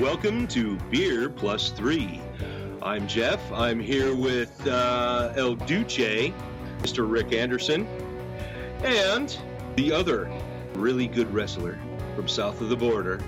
Welcome to Beer Plus Three. I'm Jeff. I'm here with uh, El Duce, Mr. Rick Anderson, and the other really good wrestler from south of the border,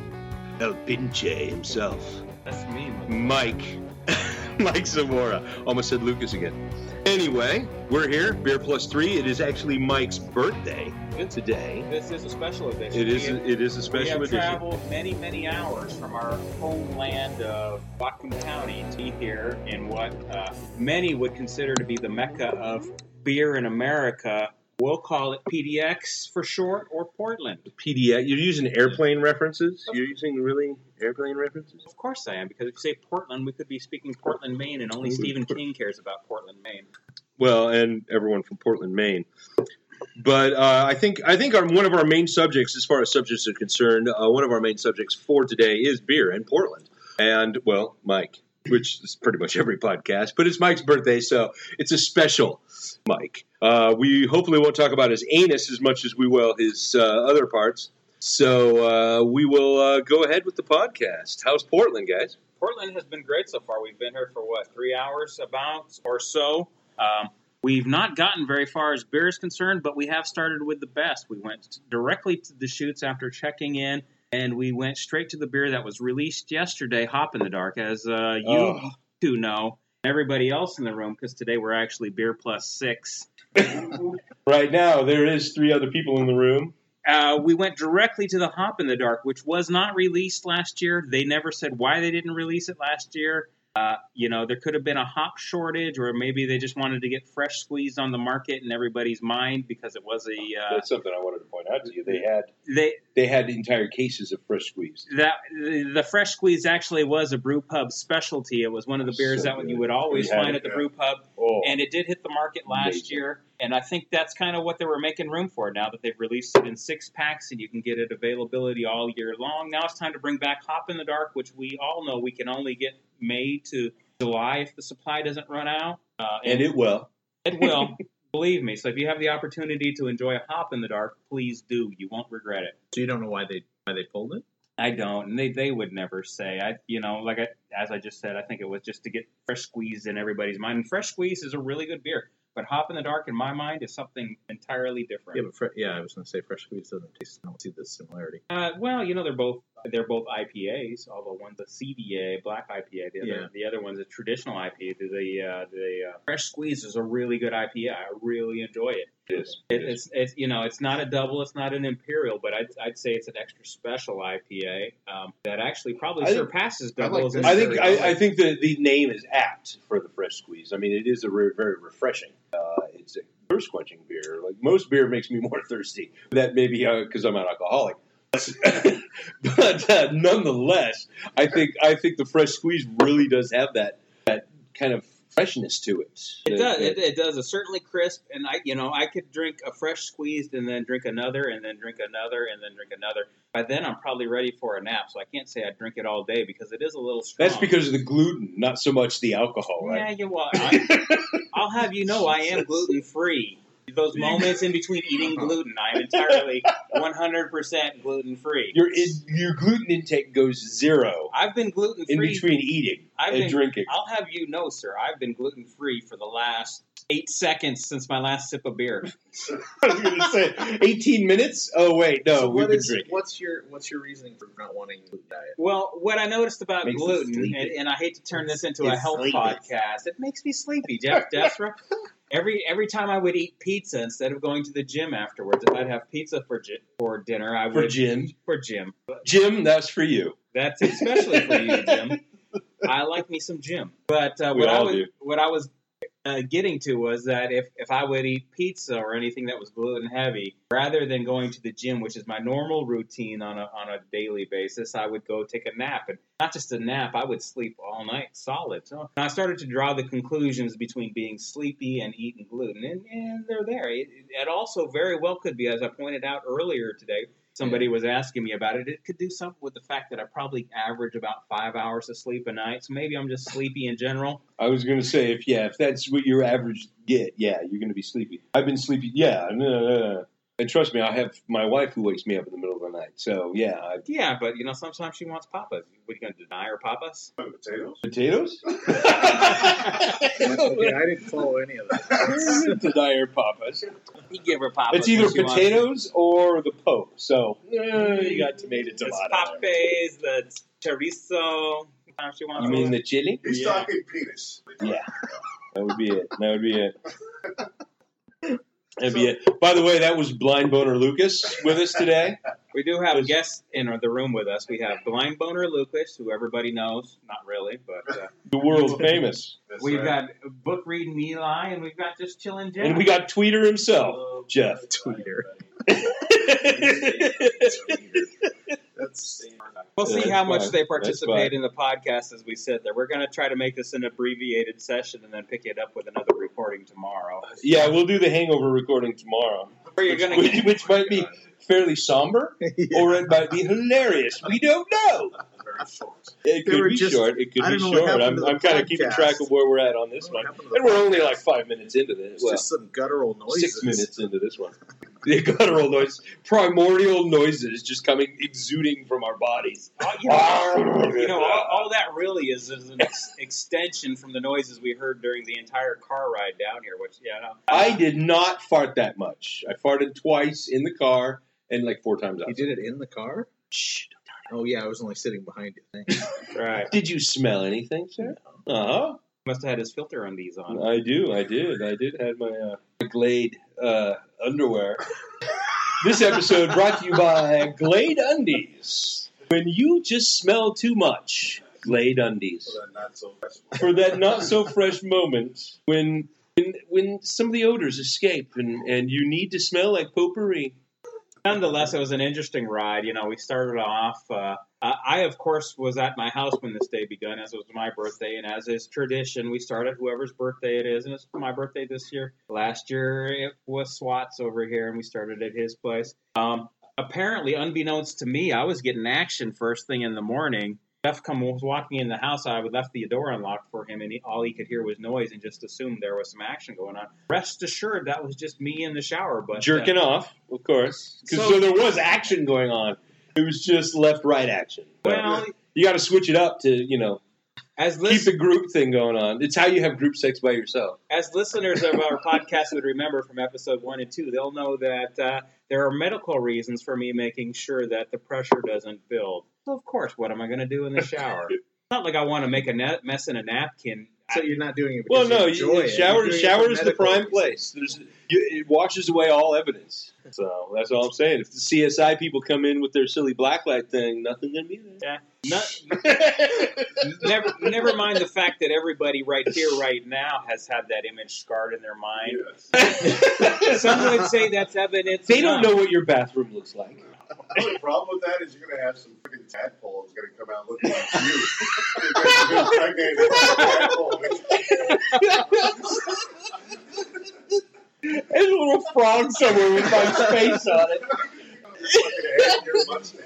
El Pinche himself, That's me. Mike. Mike Zamora. Almost said Lucas again. Anyway, we're here, Beer Plus Three. It is actually Mike's birthday today. This is a special edition. It is. We have, It is a we special have edition. traveled many, many hours from our homeland of Whatcom County to be here in what uh, many would consider to be the mecca of beer in America. We'll call it PDX for short, or Portland. PDX. You're using airplane references. You're using really airplane references. Of course I am, because if you say Portland, we could be speaking Portland, Maine, and only Stephen King cares about Portland, Maine. Well, and everyone from Portland, Maine. But uh, I think I think our, one of our main subjects, as far as subjects are concerned, uh, one of our main subjects for today is beer in Portland, and well, Mike, which is pretty much every podcast, but it's Mike's birthday, so it's a special Mike. Uh, we hopefully won't talk about his anus as much as we will his uh, other parts. So uh, we will uh, go ahead with the podcast. How's Portland, guys? Portland has been great so far. We've been here for what three hours about or so. Um, we've not gotten very far as beer is concerned, but we have started with the best. We went directly to Deschutes after checking in, and we went straight to the beer that was released yesterday, Hop in the Dark, as uh, you Oh. two know. Everybody else in the room, because today we're actually beer plus six. Right now, there is three other people in the room. Uh, we went directly to the Hop in the Dark, which was not released last year. They never said why they didn't release it last year. Uh, you know, there could have been a hop shortage, or maybe they just wanted to get fresh squeezed on the market in everybody's mind because it was a uh, That's something I wanted to point out to you. They had they they had entire cases of fresh squeezed. that the fresh squeeze actually was a brew pub specialty. It was one of the beers So that good. you would always find at the brew pub. Oh, and it did hit the market last Amazing. year. And I think that's kind of what they were making room for now that they've released it in six packs and you can get it availability all year long. Now it's time to bring back Hop in the Dark, which we all know we can only get May to July if the supply doesn't run out. Uh, and it will. it will. Believe me. So if you have the opportunity to enjoy a Hop in the Dark, please do. You won't regret it. So you don't know why they why they pulled it? I don't, and they, they would never say. I you know like I, as I just said, I think it was just to get fresh squeeze in everybody's mind. And fresh squeeze is a really good beer, but hop in the dark in my mind is something entirely different. Yeah, but fre- yeah, I was going to say fresh squeeze doesn't taste. I don't see the similarity. Uh, well, you know they're both they're both IPAs. Although one's a CDA black IPA, the other Yeah. the other one's a traditional IPA. The the, uh, the uh, fresh squeeze is a really good IPA. I really enjoy it. It is. It, it's, it's you know it's not a double, it's not an imperial, but I'd, I'd say it's an extra special IPA um, that actually probably I think- surpasses I like doubles. I think. I, I think the the name is apt for the fresh squeeze. I mean, it is a re- very refreshing. Uh, it's a thirst quenching beer. Like most beer makes me more thirsty. That maybe because I'm an alcoholic. but uh, nonetheless, I think I think the fresh squeeze really does have that that kind of freshness to it. It does. It, it does. It's certainly crisp, and I, you know, I could drink a fresh squeezed and then drink another, and then drink another, and then drink another. By then, I'm probably ready for a nap. So I can't say I drink it all day because it is a little strong. That's because of the gluten, not so much the alcohol, yeah, right? you what? I, I'll have you know, I am gluten free. Those moments in between eating uh-huh. gluten, I'm entirely 100% gluten free. Your in, your gluten intake goes zero I've been gluten free. in free. between eating I've and been- drinking. I'll have you know, sir, I've been gluten free for the last eight seconds since my last sip of beer. I was going to say 18 minutes. Oh wait, no, so we've what been is drinking. what's your what's your reasoning for not wanting gluten diet? Well, what I noticed about Makes you gluten, sleepy. and, and I hate to turn this into a It's health sleepy. podcast, it makes me sleepy, Jeff Desra. every every time I would eat pizza instead of going to the gym afterwards, if I'd have pizza for gi- for dinner, I would For Jim, for Jim. Jim, that's for you. That's especially for you, Jim. I like me some Jim. But uh, We what I was do. what I was uh, getting to was that if, if I would eat pizza or anything that was gluten heavy, rather than going to the gym, which is my normal routine on a, on a daily basis, I would go take a nap. And not just a nap, I would sleep all night solid. So I started to draw the conclusions between being sleepy and eating gluten, and, and they're there. It, it also very well could be, as I pointed out earlier today, somebody was asking me about it. It could do something with the fact that I probably average about five hours of sleep a night. So maybe I'm just sleepy in general. I was going to say, if yeah, if that's what your average get, yeah, you're going to be sleepy. I've been sleepy, yeah, no, no, no. And trust me, I have my wife who wakes me up in the middle of the night. So yeah, I, Yeah, but you know sometimes she wants papas. What are you going to deny her papas? Potatoes? potatoes. okay, I didn't follow any of that. Deny her papas. You give her papas. It's either when she wants- potatoes or the po. So eh, you got tomato It's tomato. papes, the chorizo. Sometimes she wants. You mean the chili? He's Yeah. talking penis. Yeah, that would be it. That would be it. That'd be it. By the way, that was Blind Boner Lucas with us today. We do have guests in the room with us. We have Blind Boner Lucas, who everybody knows. Not really, but uh, The world famous. That's we've right. got book reading Eli, and we've got just chilling Jeff. And we got Tweeter himself, Jeff. Tweeter. That's We'll see how much fine. they participate in the podcast as we sit there. We're going to try to make this an abbreviated session and then pick it up with another recording tomorrow. yeah, we'll do the hangover recording tomorrow. Which, going to which, which might be fairly somber, or it might be hilarious. We don't know. Very. It They could be just- short. It could I be don't know short. I'm, I'm kind of keeping track of where we're at on this What one. And we're only like five minutes into this. it's Well, just some guttural noises. six minutes into this one. The guttural noise, primordial noises just coming, exuding from our bodies. Oh, you know, you know all, all that really is is an ex- extension from the noises we heard during the entire car ride down here. Which, yeah, no, I did not fart that much. I farted twice in the car and like four times out. You did it in the car? Shh. Oh yeah, I was only sitting behind you. Thanks. right. Did you smell anything, sir? Uh huh. Must have had his filter undies on. I do. I did. I did have my uh, Glade uh, underwear. this episode brought to you by Glade Undies. When you just smell too much, Glade Undies. So that not so fresh. For that not so fresh moment when when when some of the odors escape and, and you need to smell like potpourri. Nonetheless, it was an interesting ride. You know, we started off. Uh, I, of course, was at my house when this day begun, as it was my birthday, and as is tradition, we start at whoever's birthday it is, and it's my birthday this year. Last year it was Swat's over here, and we started at his place. Um, apparently, unbeknownst to me, I was getting action first thing in the morning. Jeff come was walking in the house. I would left the door unlocked for him, and he, all he could hear was noise, and just assumed there was some action going on. Rest assured, that was just me in the shower. But uh, Jerking off, of course. 'Cause- So- so, there was action going on. It was just left right action. well, you got to switch it up to, you know, as keep the group thing going on. It's how you have group sex by yourself. as listeners of our podcast would remember from episode one and two, they'll know that uh, there are medical reasons for me making sure that the pressure doesn't build. So, of course, what am I going to do in the shower? it's not like I want to make a net mess in a napkin. So you're not doing it Well, no, you enjoy you, shower it shower for is the prime reasons. place. There's, you, it washes away all evidence. So that's all I'm saying. If the CSI people come in with their silly blacklight thing, nothing gonna be Yeah. No, there. never, never mind the fact that everybody right here, right now, has had that image scarred in their mind. Yes. Some would say that's evidence. they don't know what your bathroom looks like. The only problem with that is you're going to have some freaking tadpoles going to come out looking like you. You're gonna be impregnated There's a little frog somewhere with my face on it. Fucking head in your mustache.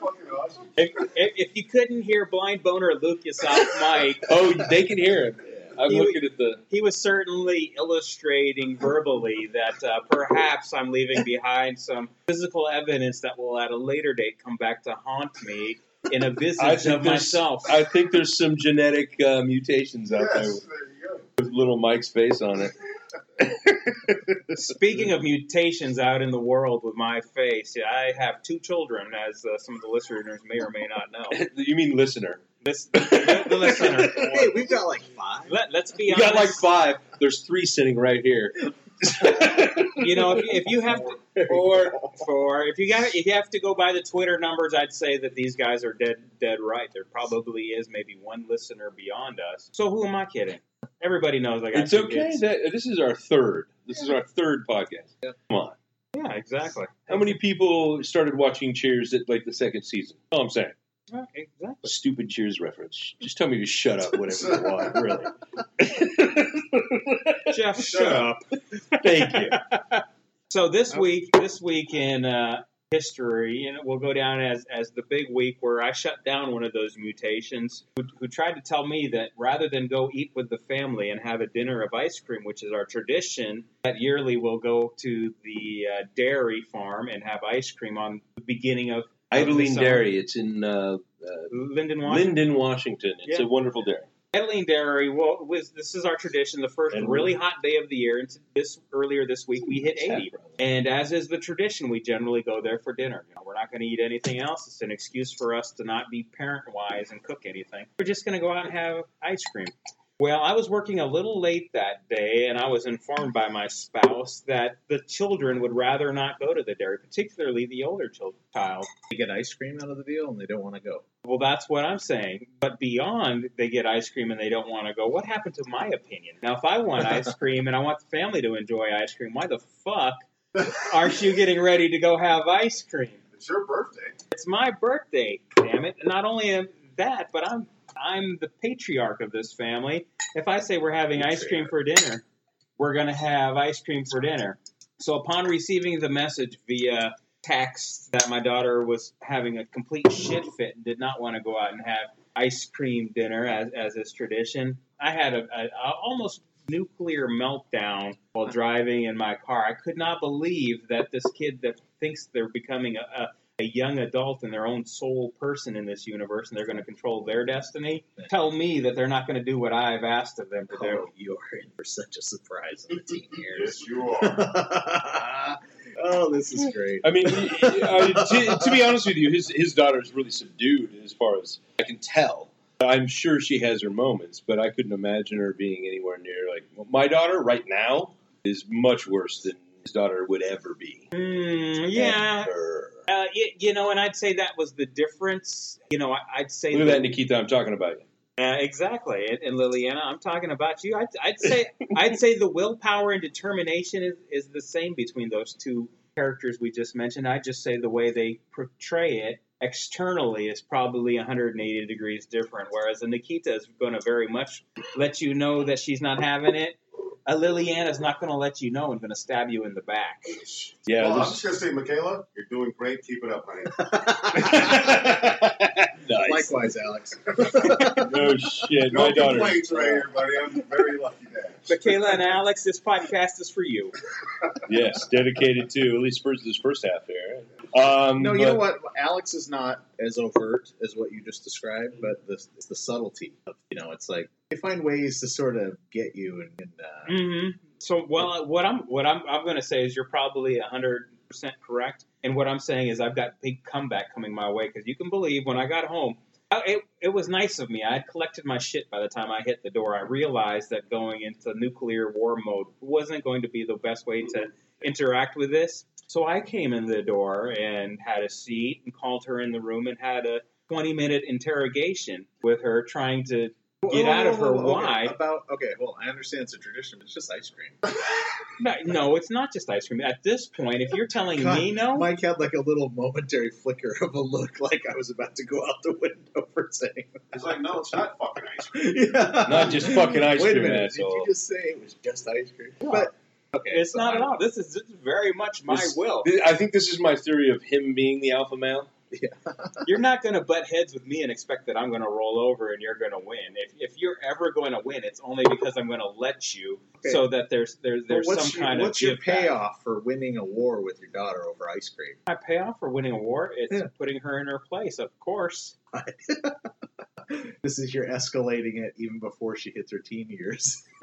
Fucking awesome. If, if, if you couldn't hear Blind Boner Lucas off mic, Oh, they can hear him. I'm He- looking at the. he was certainly illustrating verbally that uh, perhaps I'm leaving behind some physical evidence that will at a later date come back to haunt me in a visage of myself. I think there's some genetic uh, mutations out there Yes, there you go. with little Mike's face on it. Speaking of mutations out in the world with my face, yeah, I have two children, as uh, some of the listeners may or may not know. you mean listener? This, the, the listener. Hey, we've got like five. Let, let's be You honest. got like five. There's three sitting right here. you know, if, if you have to, or for if you got if you have to go by the Twitter numbers, I'd say that these guys are dead dead right. There probably is maybe one listener beyond us. So who am I kidding? Everybody knows I got It's two okay. kids. That this is our third. This is our third podcast. Yeah. Come on. Yeah, exactly. How many people started watching Cheers at like the second season? All I'm saying. Yeah, exactly. Stupid Cheers reference. Just tell me to shut up whatever you want, really. Jeff, shut up. Thank you. So this week, this week in uh, history, and it will go down as as the big week where I shut down one of those mutations who, who tried to tell me that rather than go eat with the family and have a dinner of ice cream, which is our tradition, that yearly we'll go to the uh, dairy farm and have ice cream on the beginning of of the Edaleen summer. Dairy. It's in uh, uh, Lynden, Washington. Lynden, Washington. It's Yeah. a wonderful dairy. Edaleen Dairy. Well, was, this is our tradition. The first really hot day of the year. And this earlier this week we hit 80. And as is the tradition, we generally go there for dinner. You know, we're not going to eat anything else. It's an excuse for us to not be parent wise and cook anything. We're just going to go out and have ice cream. Well, I was working a little late that day, and I was informed by my spouse that the children would rather not go to the dairy, particularly the older child. They get ice cream out of the deal and they don't want to go. Well, that's what I'm saying. But beyond they get ice cream and they don't want to go, what happened to my opinion? Now, if I want ice cream and I want the family to enjoy ice cream, why the fuck aren't you getting ready to go have ice cream? It's your birthday. It's my birthday, damn it. Not only am that, but I'm I'm the patriarch of this family. If I say we're having ice cream for dinner, we're going to have ice cream for dinner. So upon receiving the message via text that my daughter was having a complete shit fit and did not want to go out and have ice cream dinner as, as is tradition, I had a, a, a almost nuclear meltdown while driving in my car. I could not believe that this kid that thinks they're becoming a, a a young adult and their own sole person in this universe and they're going to control their destiny tell me that they're not going to do what I've asked of them to do. Oh, you are in for such a surprise in the teen years. Yes, you are. oh, this is great. I mean, he- he- uh, to, to be honest with you, his his daughter is really subdued as far as I can tell. I'm sure she has her moments, but I couldn't imagine her being anywhere near like my daughter right now is much worse than his daughter would ever be. Mm, yeah. Ever. Uh, you, you know, and I'd say that was the difference. You know, I, I'd say Look at that, Nikita. I'm talking about you. Uh, exactly, and, and Liliana, I'm talking about you. I'd, I'd say I'd say the willpower and determination is, is the same between those two characters we just mentioned. I'd just say the way they portray it externally is probably 180 degrees different. Whereas a Nikita is going to very much let you know that she's not having it. Uh, A Liliana is not going to let you know and going to stab you in the back. Yeah. well, I'm just gonna say, Michaela, you're doing great. Keep it up, honey. nice. Likewise, Alex. No shit. No my daughter. complaints right here, buddy. I'm very lucky dad. Michaela and Alex, this podcast is for you. Yes, dedicated to at least first this first half here. Um, No, you but- know what? Alex is not as overt as what you just described, but the, it's the subtlety of, you know, it's like they find ways to sort of get you and, and uh, hmm So, well, what I'm what I'm I'm going to say is you're probably hundred percent correct, and what I'm saying is I've got big comeback coming my way because you can believe when I got home. I- It, it was nice of me. I had collected my shit by the time I hit the door. I realized that going into nuclear war mode wasn't going to be the best way to interact with this. So I came in the door and had a seat and called her in the room and had a 20 minute interrogation with her, trying to get Whoa, out of her whoa, whoa, okay, why. About okay, well, I understand it's a tradition, but it's just ice cream. No, no, it's not just ice cream. At this point, if you're telling God, me no, Mike had like a little momentary flicker of a look, like I was about to go out the window for saying, He's like, no, it's not fucking ice cream. yeah. Not just fucking ice Wait cream, a minute, asshole. did you just say it was just ice cream? But okay, it's so not I'm- at all. This is, this is very much my This- will. Th- I think this is my theory of him being the alpha male. You're not going to butt heads with me and expect that I'm going to roll over and you're going to win. If, if you're ever going to win, it's only because I'm going to let you, Okay. so that there's there's there's some your, kind what's of what's your give back. payoff for winning a war with your daughter over ice cream? My payoff for winning a war is Yeah. putting her in her place, of course. This is your escalating it even before she hits her teen years.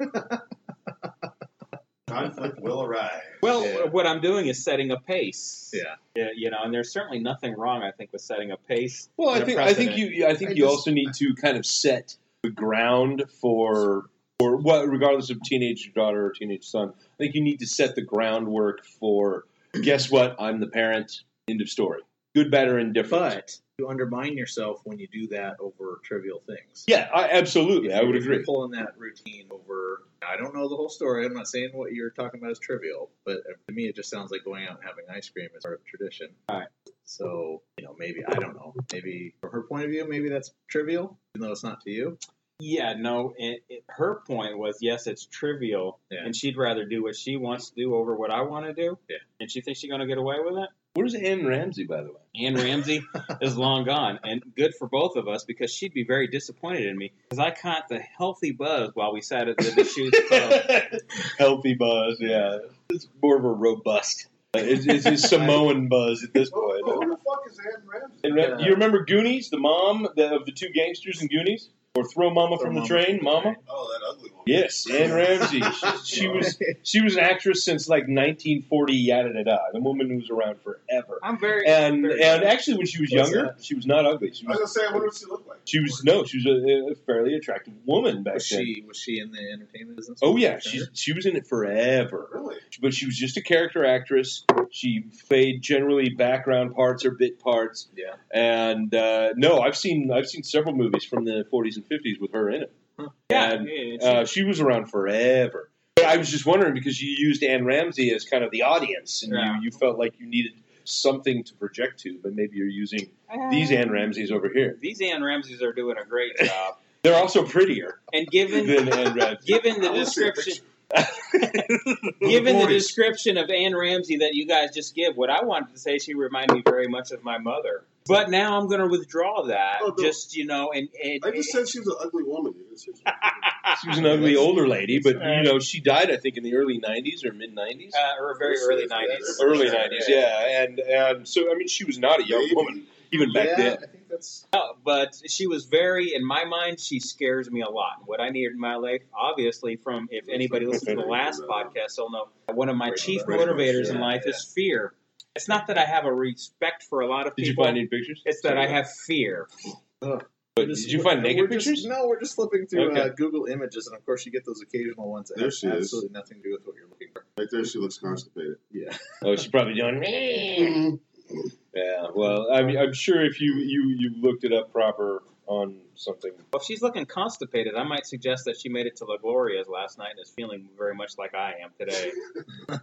Conflict will arrive. Well, Yeah. what I'm doing is setting a pace. Yeah. Yeah, you know, and there's certainly nothing wrong, I think, with setting a pace. Well, I think I think you I think I you just- also need to kind of set the ground for for what regardless of teenage daughter or teenage son. I think you need to set the groundwork for guess what? I'm the parent. End of story. Good, bad, or indifferent. But you undermine yourself when you do that over trivial things. yeah, I, absolutely, If I would agree. Pulling that routine over. I don't know the whole story. I'm not saying what you're talking about is trivial, but to me, it just sounds like going out and having ice cream is part of tradition. Right. So you know, maybe I don't know. Maybe from her point of view, maybe that's trivial, even though it's not to you. Yeah, no. It, it, her point was, yes, it's trivial, Yeah. and she'd rather do what she wants to do over what I want to do. Yeah. And she thinks she's going to get away with it. Where's Anne Ramsey, by the way? Anne Ramsey is long gone, and good for both of us because she'd be very disappointed in me because I caught the healthy buzz while we sat at the Deschutes Pub. Healthy buzz, yeah. It's more of a robust. Uh, it's, it's a Samoan buzz at this point. who the fuck is Anne Ramsey? And Ra- you remember Goonies, the mom the, of the two gangsters in Goonies, or Throw Mama Throw from the Train, from the Mama? Oh, that ugly one. Yes, Anne Ramsey. She, she was she was an actress since like 1940, yada da da. The woman who was around forever. I'm very And very and actually, when she was What's younger, she was not ugly. She I was was gonna say, I wonder what she looked like. she was no, she was a, a fairly attractive woman back Was then. she was she in the entertainment business? Oh yeah, she she was in it forever. Really? but she was just a character actress. She played generally background parts or bit parts. Yeah. And uh, no, I've seen I've seen several movies from the 40s and 50s with her in it. Yeah. and, yeah, she- Uh, she was around forever. But I was just wondering because you used Anne Ramsey as kind of the audience, and Yeah. you, you felt like you needed something to project to, but maybe you're using these Anne Ramseys over here. These Anne Ramseys are doing a great job, They're also prettier and given Anne given the I wanna see a description. Picture. Given the Voice. description of Anne Ramsey that you guys just give, what I wanted to say, she reminded me very much of my mother. But now I'm going to withdraw that. Oh, no. just you know, and, and I just said she was an ugly woman. You didn't say she was an ugly older lady, but you know she died I think in the early '90s or mid '90s. uh, or very early '90s. early '90s, yeah, and and so I mean she was not a young Maybe. woman even back yeah, then. I think that's No, but she was very, in my mind, she scares me a lot. What I need in my life, obviously, from if anybody listens to the last podcast, they'll know one of my Pretty chief much, motivators in life yeah. is fear. It's not that I have a respect for a lot of people. Did you people. find any pictures? it's that I have fear. But did you find naked we're just- pictures? no, we're just flipping through Okay. uh, Google Images, and of course, you get those occasional ones that There have she is. absolutely nothing to do with what you're looking for. Right there, she looks constipated. Yeah, Oh, she's probably doing. Yeah, well, I mean, I'm sure if you you you looked it up proper on something. Well, if she's looking constipated, I might suggest that she made it to La Gloria's last night and is feeling very much like I am today.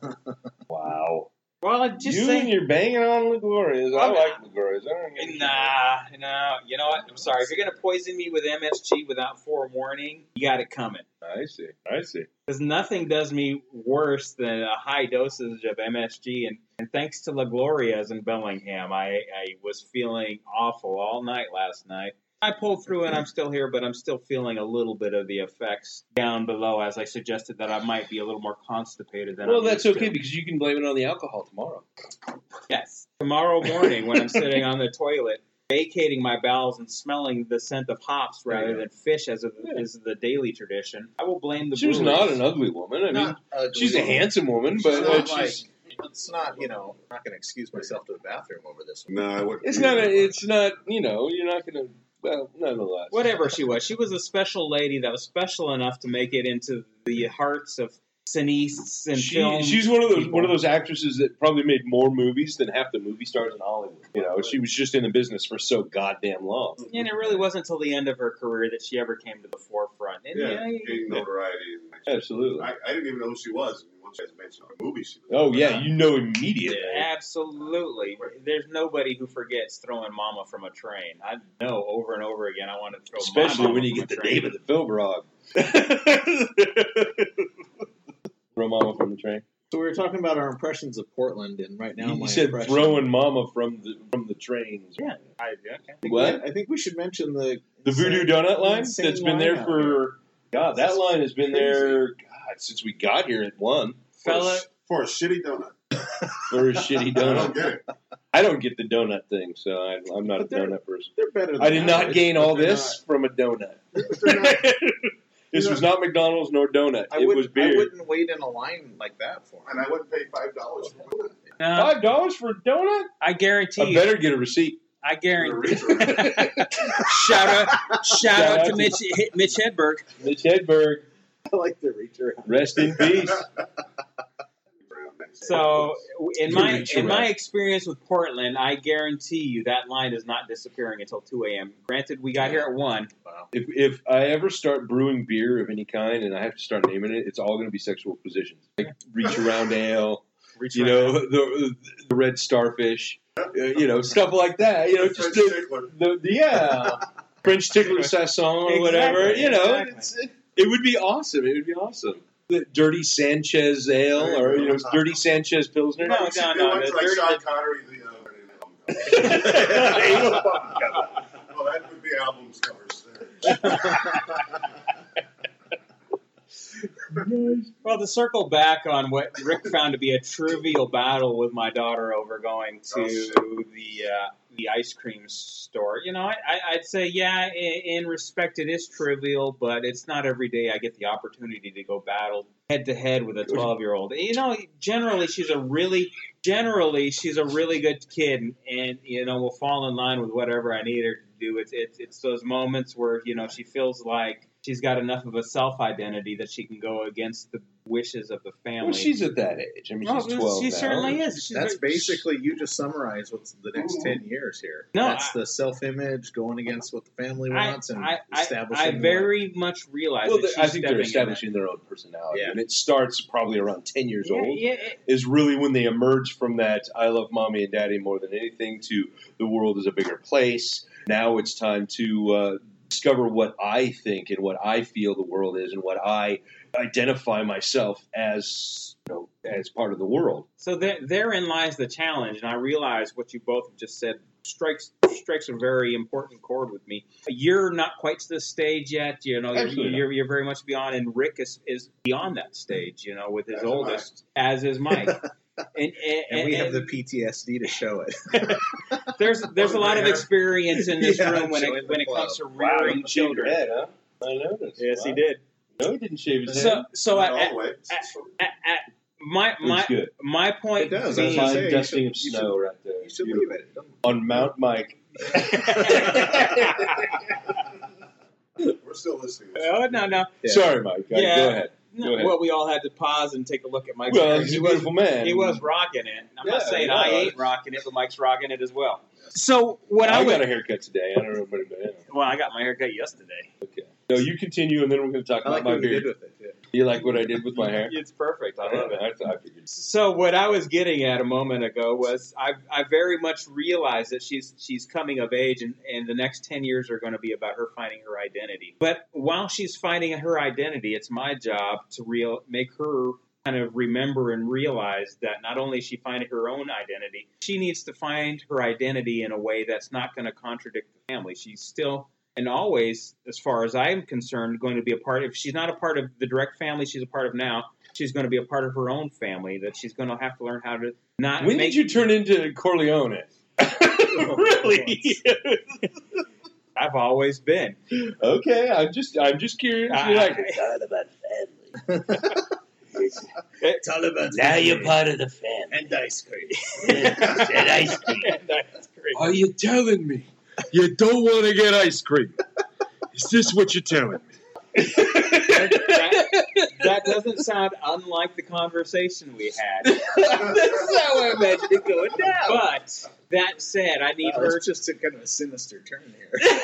Wow. Well, I just you say, and you're banging on La Glorias. I I'm- like La Glorias. I don't get Nah, no. You know what? I'm sorry. If you're gonna poison me with MSG without forewarning, you got it coming. I see. I see. Because nothing does me worse than a high dosage of MSG. And, and thanks to La Gloria's in Bellingham, I, I was feeling awful all night last night. I pulled through and I'm still here, but I'm still feeling a little bit of the effects down below as I suggested that I might be a little more constipated than Well, I'm that's okay to. because you can blame it on the alcohol tomorrow. Yes. Tomorrow morning when I'm sitting on the toilet, vacating my bowels and smelling the scent of hops rather go. than fish as a, Yeah. is the daily tradition, I will blame the She was breweries. not an ugly woman. I mean, Not ugly she's a handsome woman, She's but uh, she's. like it's not you know I'm not going to excuse myself to the bathroom over this one. No, I wouldn't. It's not. A, it's not. You know, you're not going to. Well, nonetheless. whatever she was. She was a special lady that was special enough to make it into the hearts of cineasts and She, film. she's one of those people. one of those actresses that probably made more movies than half the movie stars in Hollywood. You know, she was just in the business for so goddamn long. And it really wasn't until the end of her career that she ever came to the forefront. And, Yeah, yeah, gained notoriety. And Absolutely. I, I didn't even know who she was. Once you guys mentioned the movie she was Oh yeah, you know immediately. absolutely. There's nobody who forgets throwing Mama from a train. I know over and over again. I want to throw, my Especially mama when you from get the train. name of the film wrong. Throw mama from the train. So we were talking about our impressions of Portland, and right now you my said impression, throwing mama from the from the trains. Yeah, I, okay. I think What? we- I think we should mention the The Voodoo Donut line that's been line there out for God. That line has been Crazy. there God since we got here at one For a Fella, sh- for a shitty donut. for a shitty donut. I don't get it. I don't get the donut thing, so I, I'm not a But they're- donut person. They're better. Than I did not gain all they're this from a donut. But they're not- this was not McDonald's nor donut. I it wouldn't, I beer. wouldn't wait in a line like that for and. I wouldn't pay five dollars for a donut. no, Five dollars for a donut? I guarantee I you. better get a receipt. I guarantee. For a shout out, shout, out out to to- Mitch, Mitch Hedberg. Mitch Hedberg, I like the reach around. rest in peace. So in my in my experience with Portland, I guarantee you that line is not disappearing until two a.m. Granted, we got here at one. Wow. If, if I ever start brewing beer of any kind and I have to start naming it, it's all going to be sexual positions. Like reach around ale, Reach you right know, now. the, the red starfish, uh, you know, stuff like that. You know, just French the, the, the yeah, French tickler saison or whatever. You know, exactly. it's, it, it would be awesome. It would be awesome. The dirty Sanchez ale or go. you know, dirty Sanchez pilsner. No, You should no, no, one the for like dirty- Sean Connery, the, uh, well, that would be albums covers there. Well, to circle back on what Rick found to be a trivial battle with my daughter over going to Oh, the uh, the ice cream store, you know, I, I, I'd say yeah, in, in respect, it is trivial, but it's not every day I get the opportunity to go battle head to head with a twelve year old. You know, generally she's a really generally she's a really good kid, and, and you know will fall in line with whatever I need her to do. It's it's it's those moments where you know she feels like she's got enough of a self identity that she can go against the wishes of the family. Well, she's at that age. I mean, No, she's twelve. she now. certainly is. She's That's very- basically you just summarize what's the next ten years here. No, that's I- the self-image going against what the family I, wants and I, I, establishing. I what- very much realize Well, that she's I think they're establishing their own personality, Yeah. and it starts probably around ten years that. old. Yeah, yeah, Is really when they emerge from that "I love mommy and daddy more than anything" to the world is a bigger place. Now it's time to uh, discover what I think and what I feel the world is, and what I identify myself as, you know, as part of the world. So there, therein lies the challenge, and I realize what you both have just said strikes strikes a very important chord with me. You're not quite to this stage yet, you know. You're, you're, you're very much beyond, and Rick is, is beyond that stage, you know, with his As oldest, as is Mike. And, and, and we have the PTSD to show it. there's there's a lot of experience in this Yeah, room when it when it comes to club. rearing you shaved children. head, huh? I noticed. Yes, he did. No, he didn't shave his So head. so Not at, all at, the way. at, at my my my point It does, being- I was say, dusting should- of you snow right there. you should Beautiful. leave it. On Mount Mike. We're still listening. oh no no Yeah. Sorry, Mike. Go ahead. No, Go ahead. well, we all had to pause and take a look at Mike's Well, hair. he's He a was beautiful man. he was rocking it. I'm not saying. I ain't rocking it, but Mike's rocking it as well. So what I, I would, got a haircut today. I don't know if anybody else. well, I got my haircut yesterday. Okay. No, you continue, and then we're going to talk I like about my what you beard. did with it. Yeah. You like what I did with my hair? It's perfect. I love it. I, I figured. So what I was getting at a moment ago was I, I very much realized that she's she's coming of age and, and the next ten years are going to be about her finding her identity. But while she's finding her identity, it's my job to real make her kind of remember and realize that not only is she finding her own identity, she needs to find her identity in a way that's not going to contradict the family. She's still and always, as far as I'm concerned, going to be a part. If she's not a part of the direct family she's a part of now, she's going to be a part of her own family. That she's going to have to learn how to not When make. did you turn into Corleone? really? I've always been. okay, I'm just I'm just curious. I- You're like, it's all about family. It's all about now you're part of the family. and ice cream. and ice cream. That's great. Are you telling me you don't want to get ice cream? Is this what you're telling me? that, that doesn't sound unlike the conversation we had. That's how I imagined it going down. But that said, I need Uh, her it's just a kind of a sinister turn here.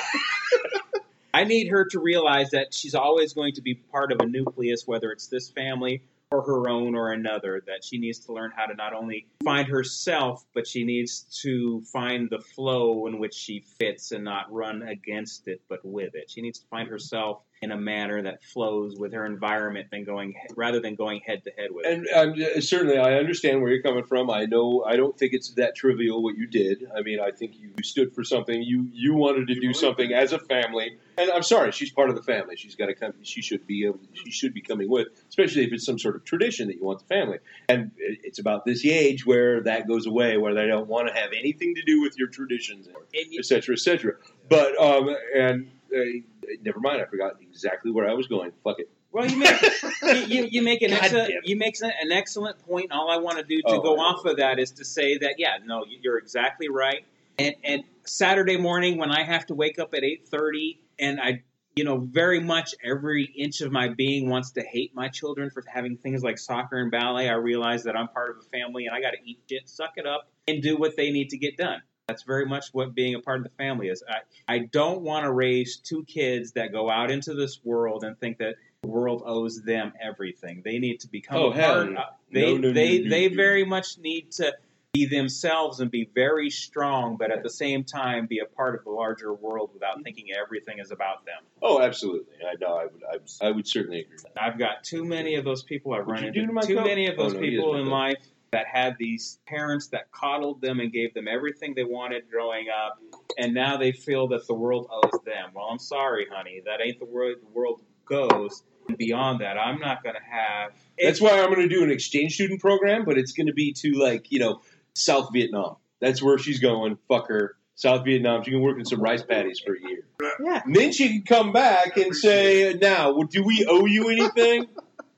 I need her to realize that she's always going to be part of a nucleus, whether it's this family or her own or another. That she needs to learn how to not only find herself, but she needs to find the flow in which she fits and not run against it, but with it. She needs to find herself in a manner that flows with her environment than going rather than going head to head with it. And um, certainly, I understand where you're coming from. I know. I don't think it's that trivial what you did. I mean, I think you stood for something. You you wanted to do something as a family. And I'm sorry, she's part of the family. She's got to come. She should be. able- She should be coming with, especially if it's some sort of tradition that you want the family. And it's about this age where that goes away, where they don't want to have anything to do with your traditions, et cetera, et cetera. But um, and uh, never mind. I forgot exactly where I was going. Fuck it. Well, you make you, you, you make an God excellent you make an excellent point. And all I want to do to Oh, go I know. off of that is to say that yeah, no, you're exactly right. And and Saturday morning when I have to wake up at eight thirty and I you know, very much every inch of my being wants to hate my children for having things like soccer and ballet. I realize that I'm part of a family and I got to eat shit, suck it up, and do what they need to get done. That's very much what being a part of the family is. I, I don't want to raise two kids that go out into this world and think that the world owes them everything. They need to become Oh, a part. no. They No, no, they they very much need to be themselves and be very strong, but at the same time be a part of the larger world without thinking everything is about them. Oh, absolutely. I know. I would. I, would- I would certainly agree. With that. I've got too many of those people. I've What'd run into to too many of Oh, those no, people in life that had these parents that coddled them and gave them everything they wanted growing up, and now they feel that the world owes them. Well, I'm sorry, honey, that ain't the way The world goes and beyond that. I'm not going to have. That's why I'm going to do an exchange student program, but it's going to be to like you know South Vietnam. That's where she's going. Fuck her. South Vietnam. She can work in some rice paddies for a year. Yeah. And then she can come back and say, "Now, do we owe you anything?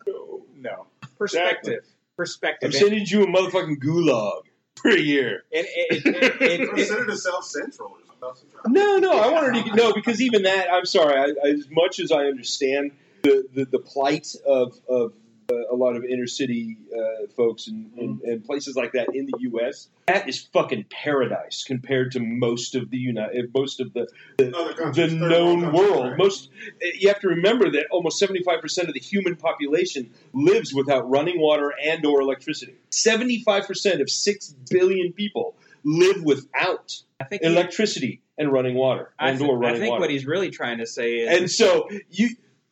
no perspective. Perspective. I'm sending you a motherfucking gulag per year." And it, it, it, it to South Central. or South Central. No, no, I want her to no because even that. I'm sorry. I, I, as much as I understand the the, the plight of of a lot of inner city uh, folks and, and, and places like that in the U.S., that is fucking paradise compared to most of the United, eh, most of the Other the known world. right? Most eh, you have to remember that almost 75 percent of the human population lives without running water and or electricity. 75 percent of six billion people live without I think he- electricity and running water I, and th- or I think water. what he's really trying to say is and so you,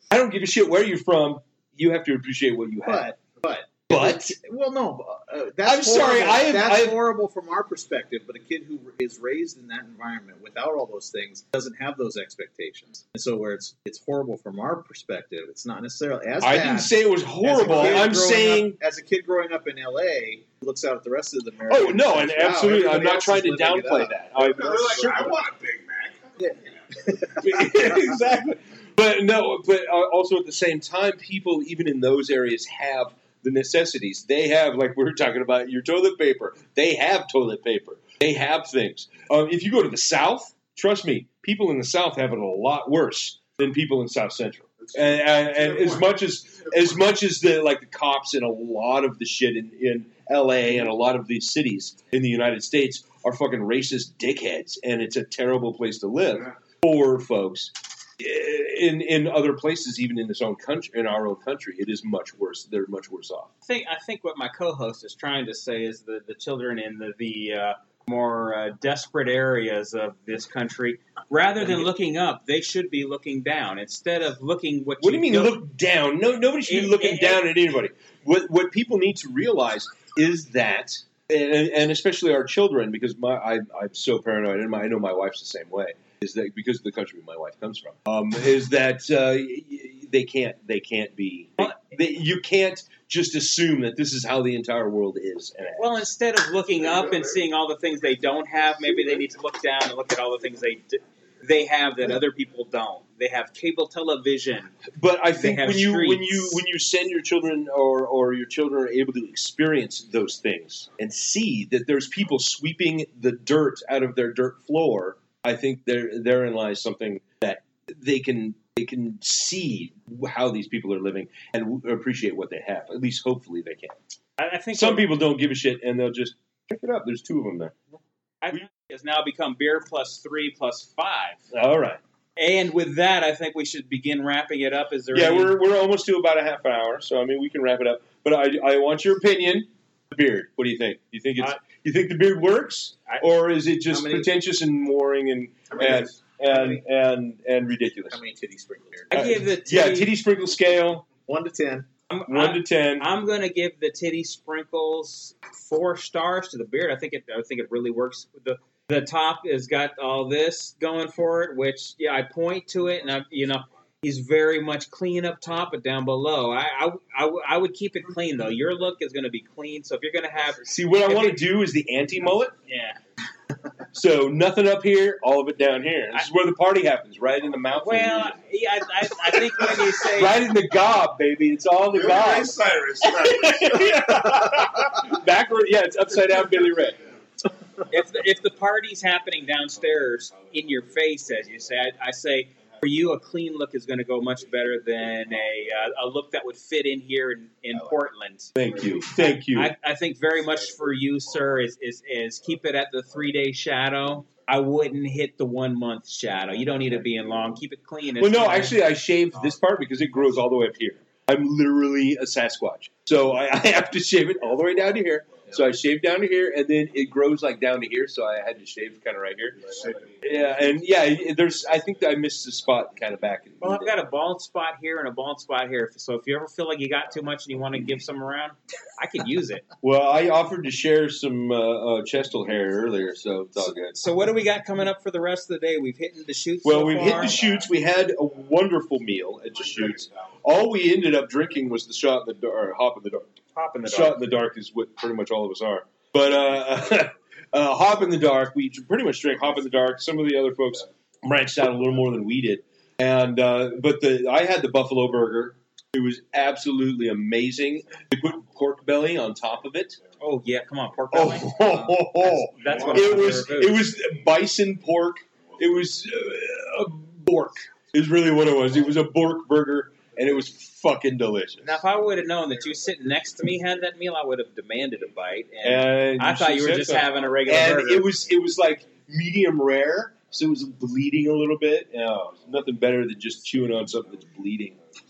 I don't give a shit where you're from. You have to appreciate what you have. But but But well, no, uh, that's I'm sorry. I have- that's I have- horrible from our perspective. But a kid who is raised in that environment without all those things doesn't have those expectations, and so where it's it's horrible from our perspective, it's not necessarily as I didn't say it was horrible. I'm saying. up, as a kid growing up in L.A., looks out at the rest of the America. Oh no, and says, "Wow, absolutely, I'm not trying to downplay that. I, No, they're like, I want a Big Mac. exactly. But no, but uh, also at the same time, people even in those areas have the necessities. They have, like we were talking about, your toilet paper. They have toilet paper. They have things. Um, if you go to the South, trust me, people in the South have it a lot worse than people in South Central. And, and, and as much as as much as the like the cops and a lot of the shit in, in L.A. and a lot of these cities in the United States are fucking racist dickheads, and it's a terrible place to live for folks. In in other places, even in this own country, in our own country, it is much worse. They're much worse off. I think I think what my co-host is trying to say is that the children in the, the uh, more uh, desperate areas of this country, rather than looking up, they should be looking down instead of looking what. What do you mean don't- look down? No, nobody should be looking down at anybody. What what people need to realize is that, and, and especially our children, because my I, I'm so paranoid, and my, I know my wife's the same way. Is that because of the country my wife comes from? Um, is that uh, they can't they can't be they, you can't just assume that this is how the entire world is. And Well, instead of looking up and seeing all the things they don't have, maybe they need to look down and look at all the things they d- they have that other people don't. They have cable television. But I think when you when you when you send your children or or your children are able to experience those things and see that there's people sweeping the dirt out of their dirt floor, I think there therein lies something that they can they can see how these people are living and appreciate what they have. At least hopefully they can. I, I think Some people don't give a shit and they'll just pick it up. There's two of them there. I think has now become beer plus three plus five. All right. And with that, I think we should begin wrapping it up. Is there? Yeah, any, we're we're almost to about a half an hour, so I mean we can wrap it up. But I I want your opinion. Beard. What do you think? Do You think it's I- you think the beard works, I- or is it just many- pretentious and boring and and and and, and ridiculous? How many titty sprinkles? here? I give the uh, yeah, titty- titty sprinkle scale One to ten. I'm, one I'm, to ten. I'm going to give the titty sprinkles four stars to the beard. I think it. I think it really works. The the top has got all this going for it, which yeah, I point to it, and I you know he's very much clean up top, but down below, I I I would keep it clean though. Your look is going to be clean, so if you're going to have See what I want to do is the anti mullet. yeah. So nothing up here, all of it down here. This is where the party happens, right in the mouth. Well, yeah, I, I, I think when you say right in the gob, baby. It's all the Billy gob. Ray Cyrus. Backward, yeah, it's upside down Billy Ray. if the, if the party's happening downstairs in your face, as you say, I, I say For you, a clean look is going to go much better than a uh, a look that would fit in here in, in Portland. Thank you, thank you. I, I think very much for you, sir, is, is is keep it at the three day shadow. I wouldn't hit the one month shadow. You don't need to be in long. Keep it clean. well, no, It's- actually, I shaved this part because it grows all the way up here. I'm literally a Sasquatch, so I, I have to shave it all the way down to here. So I shaved down to here, and then it grows like down to here. So I had to shave kind of right here. Yeah, and yeah, there's. I think I missed the spot kind of back. In Well, I've got a bald spot here and a bald spot here. So if you ever feel like you got too much and you want to give some around, I could use it. Well, I offered to share some uh, uh, chestal hair earlier, so it's all good. So what do we got coming up for the rest of the day? We've hit Deschutes. Well, so we've hit the shoots. We had a wonderful meal at Deschutes. All we ended up drinking was the shot in the dark, or hop in the dark. Hop in the Shot in the dark is what pretty much all of us are. But uh, uh, hop in the dark, we pretty much drank hop in the dark. Some of the other folks branched out a little more than we did. And uh, but the I had the buffalo burger. It was absolutely amazing. They put pork belly on top of it. Oh yeah, come on, pork Oh, belly. ho, ho, ho. That's what it was. It was bison pork. It was uh, a bork. Is really what it was. It was a bork burger, and it was fucking delicious. Now, if I would have known that you sitting next to me had that meal, I would have demanded a bite. And And I thought you were just so. having a regular and burger. it was it was like medium rare, so it was bleeding a little bit. Oh, nothing better than just chewing on something that's bleeding.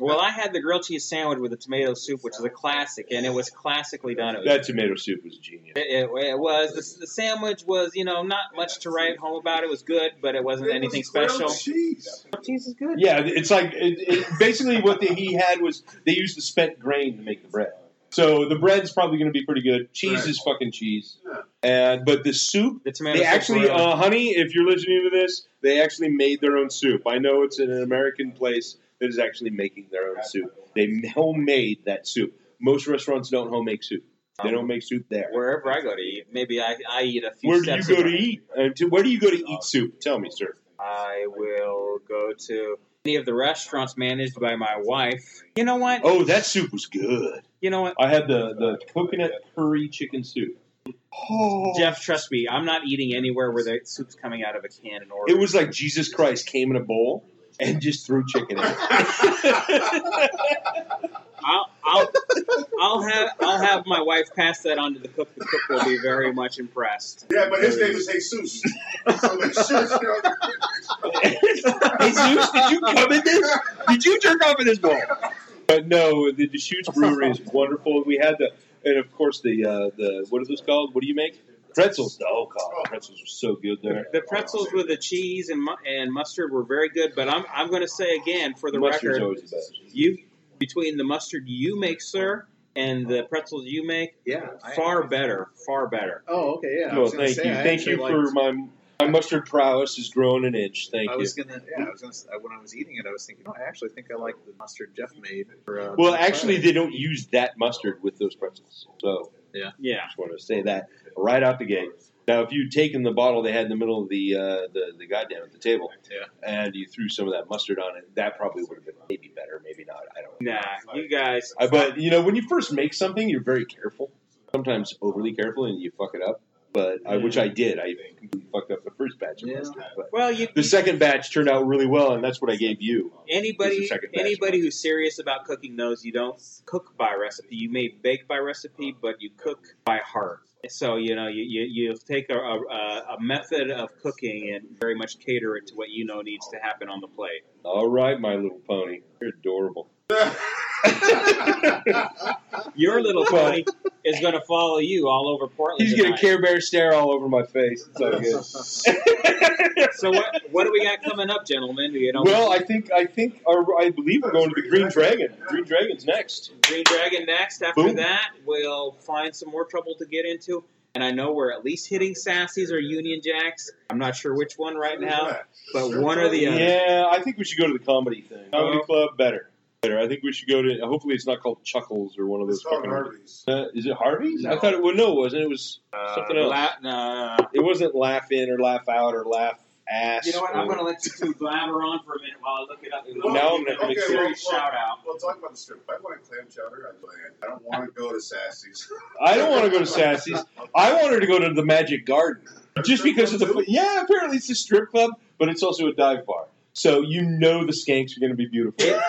well, I had the grilled cheese sandwich with the tomato soup, which is a classic, and it was classically done. It was That tomato soup was genius. It, it, it was the, the sandwich was you know not much to write home about. It was good, but it wasn't anything special. Cheese. Cheese is good. Yeah, it's like it, it, basically what the, he had was they used the spent grain to make the bread. So the bread's probably going to be pretty good. Cheese Right. is fucking cheese, Yeah. and but the soup The tomato They soup actually, really- uh, honey, if you're listening to this, they actually made their own soup. I know it's an American place that is actually making their own soup. They homemade that soup. Most restaurants don't homemade soup. They don't make soup there. wherever I go to eat, maybe I, I eat a few Where do you go to eat? Uh, to- where do you go to eat soup? Tell me, sir. I will go to any of the restaurants managed by my wife. You know what? Oh, that soup was good. You know what? I had the, the coconut curry chicken soup. Oh, Jeff, trust me, I'm not eating anywhere where the soup's coming out of a can and order. it was like Jesus Christ came in a bowl and just threw chicken in. I'll, I'll, I'll have I'll have my wife pass that on to the cook. The cook will be very much impressed. Yeah, but his name is Jesus. so make sure you. Jesus, did you come in this? Did you jerk off in this bowl? But no, the Deschutes Brewery is wonderful. We had the, and of course the uh, the what are those called? What do you make? Pretzels. Oh god, pretzels are so good there. The pretzels with the cheese and mu- and mustard were very good, but I'm I'm going to say again for the Mustard's record, always the best. you between the mustard you make, sir, and the pretzels you make, Yeah. I- far better, far better. Oh, okay. Yeah. I Well, was gonna thank say, you, I thank actually you for liked- my my mustard prowess has grown an inch. Thank I you. was gonna, yeah, I was gonna. I- When I was eating it, I was thinking, oh, I actually think I like the mustard Jeff made. For, uh, Well, Black actually, Friday. they don't use that mustard with those pretzels. So Yeah, Yeah. just want to say that right out the gate. Now, if you'd taken the bottle they had in the middle of the uh, the, the goddamn at the table, Yeah. and you threw some of that mustard on it, that probably would have been maybe better, maybe not. I don't know. nah, you guys. I, but you know, when you first make something, you're very careful. Sometimes overly careful, and you fuck it up. But I, which mm. I did, I completely fucked up the first batch of Yeah. mustard. But Well, you the second batch turned out really well, and that's what I gave you. Anybody the second batch. anybody who's serious about cooking knows you don't cook by recipe. You may bake by recipe, but you cook by heart. So you know you you, you take a, a, a method of cooking and very much cater it to what you know needs to happen on the plate. All right, my little pony, you're adorable. Your little Well- pony is going to follow you all over Portland. He's getting tonight. Care Bear stare all over my face. It's all good. So what what do we got coming up, gentlemen? You know, well, I think I think our, I believe we're going to the Green Dragon. Green Dragon's next. Green Dragon next. After Boom. that, we'll find some more trouble to get into. And I know we're at least hitting Sassy's or Union Jacks. I'm not sure which one right now, but one or the other. Yeah, I think we should go to the comedy thing. Comedy club, better. Better. I think we should go to. Hopefully, it's not called Chuckles or one of those. It's called fucking- Harvey's. Uh, is it Harvey's? I thought it. Well, no, it wasn't. It was Uh, something else. La- no. It wasn't laugh in or laugh out or laugh ass. You know what? I'm going to let you two blabber on for a minute while I look it up. Well, Now I'm gonna okay, make well, sure. serious well, shout out. Well, talk about the strip. If I want a clam chowder, I plan. I don't want to go to Sassy's. I don't want to go to Sassy's. I wanted to go to the Magic Garden just because of the. Yeah, apparently it's a strip club, but it's also a dive bar. So you know the skanks are going to be beautiful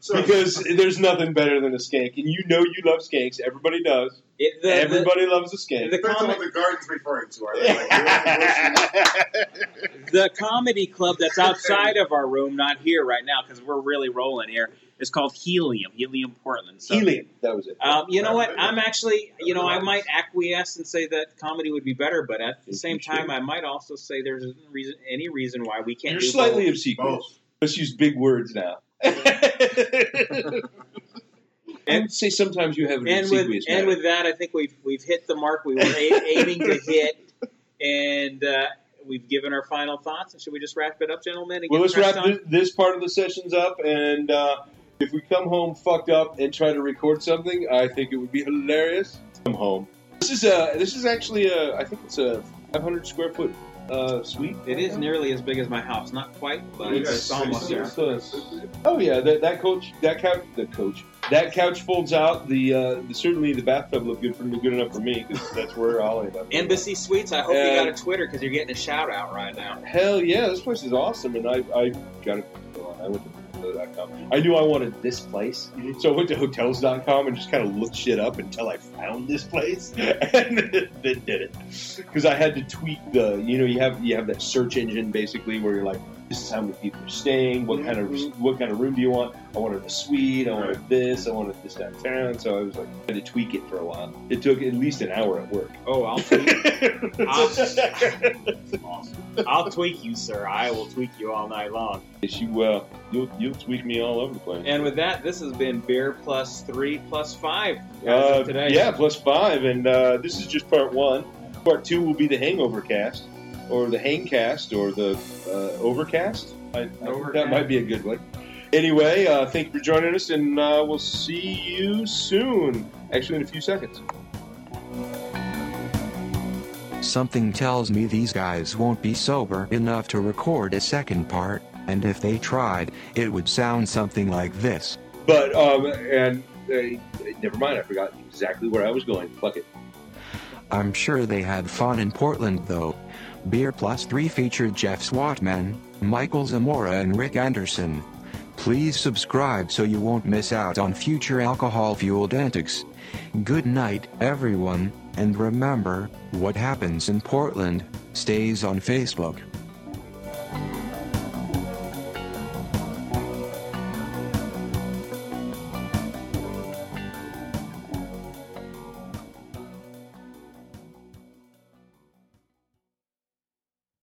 So, because there's nothing better than a skank, and you know you love skanks. Everybody does. It, the, the, Everybody loves a skank. the depends on comic- what the garden's referring to. Are like the comedy club that's outside of our room, not here right now because we're really rolling here, is called Helium, Helium Portland. So, Helium. That was it. Um, you know what? I'm actually, you know, I might acquiesce and say that comedy would be better, but at the same time, I might also say there's no reason, any reason why we can't. You're do slightly both. obsequious. Both. Let's use big words now. I would say sometimes you have an and with obsequious and with that, I think we've we've hit the mark we were a- aiming to hit, and uh, we've given our final thoughts. And should we just wrap it up, gentlemen? And Well, get let's wrap on? this, this part of the sessions up, and uh, if we come home fucked up and try to record something, I think it would be hilarious. Come home. This is a. This is actually a. I think it's a 500 square foot uh, suite. It is nearly as big as my house, not quite, but It's- it's almost there. uh, Oh yeah, that, that coach, that couch, the coach, that couch folds out. The, uh, the certainly the bathtub looked good for me, good enough for me because that's where I'll end up. Embassy Suites. I hope you got a Twitter because you're getting a shout out right now. Hell yeah, this place is awesome, and I I got it. I went to I knew I wanted this place, so I went to Hotels.com and just kind of looked shit up until I found this place, and then did it. Because I had to tweak the, you know, you have you have that search engine basically where you're like, this is how many people are staying, what kind of what kind of room do you want? I wanted a suite, I wanted this, I wanted this downtown. So I was like, I had to tweak it for a while. It took at least an hour at work. Oh, I'll tweak, I'll tweak you, sir. I will tweak you all night long. Yes, you uh, you'll you'll tweak me all over the place. And with that, this has been beer plus three plus five Uh, today. yeah, plus five, and uh, this is just part one. Part two will be the Hangover cast, or the Hangcast, or the uh, Overcast. I, Overcast. that might be a good one. Anyway, uh, thank you for joining us, and uh, we'll see you soon. Actually, in a few seconds. Something tells me these guys won't be sober enough to record a second part, and if they tried, it would sound something like this. But um, and uh, never mind, I forgot exactly where I was going. Fuck it. I'm sure they had fun in Portland though. Beer Plus 3 featured Jeff Swatman, Michael Zamora, and Rick Anderson. Please subscribe so you won't miss out on future alcohol fueled antics. Good night, everyone, and remember what happens in Portland stays on Facebook.